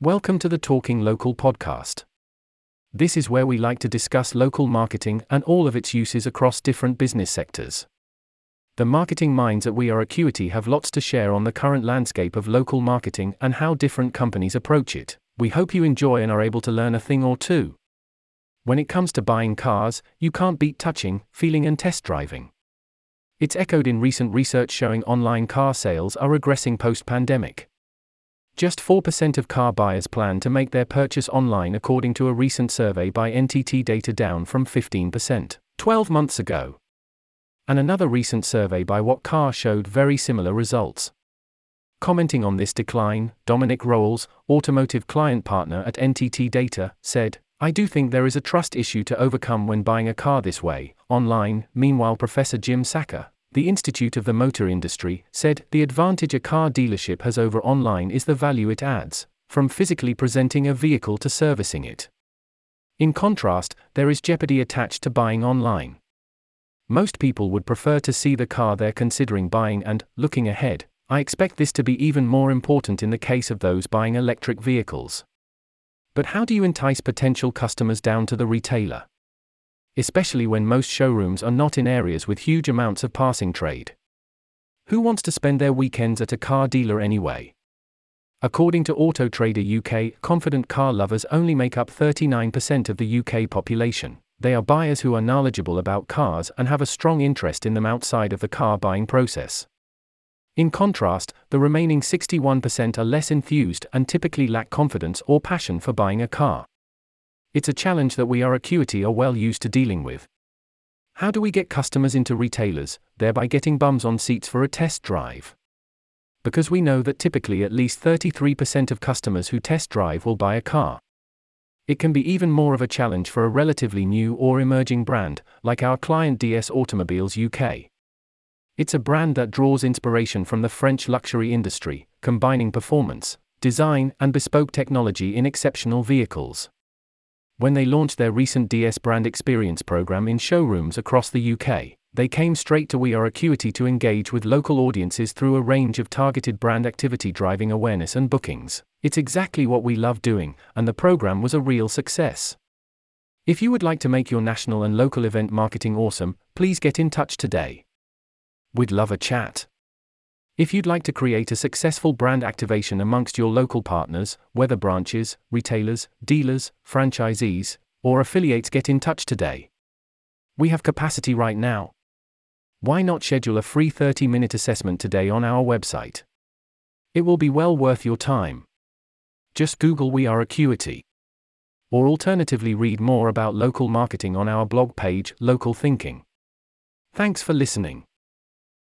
Welcome to the Talking Local podcast. This is where we like to discuss local marketing and all of its uses across different business sectors. The marketing minds at We Are Acuity have lots to share on the current landscape of local marketing and how different companies approach it. We hope you enjoy and are able to learn a thing or two. When it comes to buying cars, you can't beat touching, feeling, and test driving. It's echoed in recent research showing online car sales are regressing post pandemic. Just 4% of car buyers plan to make their purchase online, according to a recent survey by NTT Data, down from 15% 12 months ago. And another recent survey by What Car showed very similar results. Commenting on this decline, Dominic Rowles, automotive client partner at NTT Data, said, I do think there is a trust issue to overcome when buying a car this way, online. Meanwhile, Professor Jim Saker, the Institute of the Motor Industry, said the advantage a car dealership has over online is the value it adds, from physically presenting a vehicle to servicing it. In contrast, there is jeopardy attached to buying online. Most people would prefer to see the car they're considering buying and, looking ahead, I expect this to be even more important in the case of those buying electric vehicles. But how do you entice potential customers down to the retailer? Especially when most showrooms are not in areas with huge amounts of passing trade. Who wants to spend their weekends at a car dealer anyway? According to Auto Trader UK, confident car lovers only make up 39% of the UK population. They are buyers who are knowledgeable about cars and have a strong interest in them outside of the car buying process. In contrast, the remaining 61% are less enthused and typically lack confidence or passion for buying a car. It's a challenge that we are Acuity are well used to dealing with. How do we get customers into retailers, thereby getting bums on seats for a test drive? Because we know that typically at least 33% of customers who test drive will buy a car. It can be even more of a challenge for a relatively new or emerging brand, like our client DS Automobiles UK. It's a brand that draws inspiration from the French luxury industry, combining performance, design, and bespoke technology in exceptional vehicles when they launched their recent DS brand experience program in showrooms across the UK, they came straight to We Are Acuity to engage with local audiences through a range of targeted brand activity driving awareness and bookings. It's exactly what we love doing, and the program was a real success. If you would like to make your national and local event marketing awesome, please get in touch today. We'd love a chat. If you'd like to create a successful brand activation amongst your local partners, whether branches, retailers, dealers, franchisees, or affiliates, get in touch today. We have capacity right now. Why not schedule a free 30 minute assessment today on our website? It will be well worth your time. Just Google We Are Acuity. Or alternatively, read more about local marketing on our blog page, Local Thinking. Thanks for listening.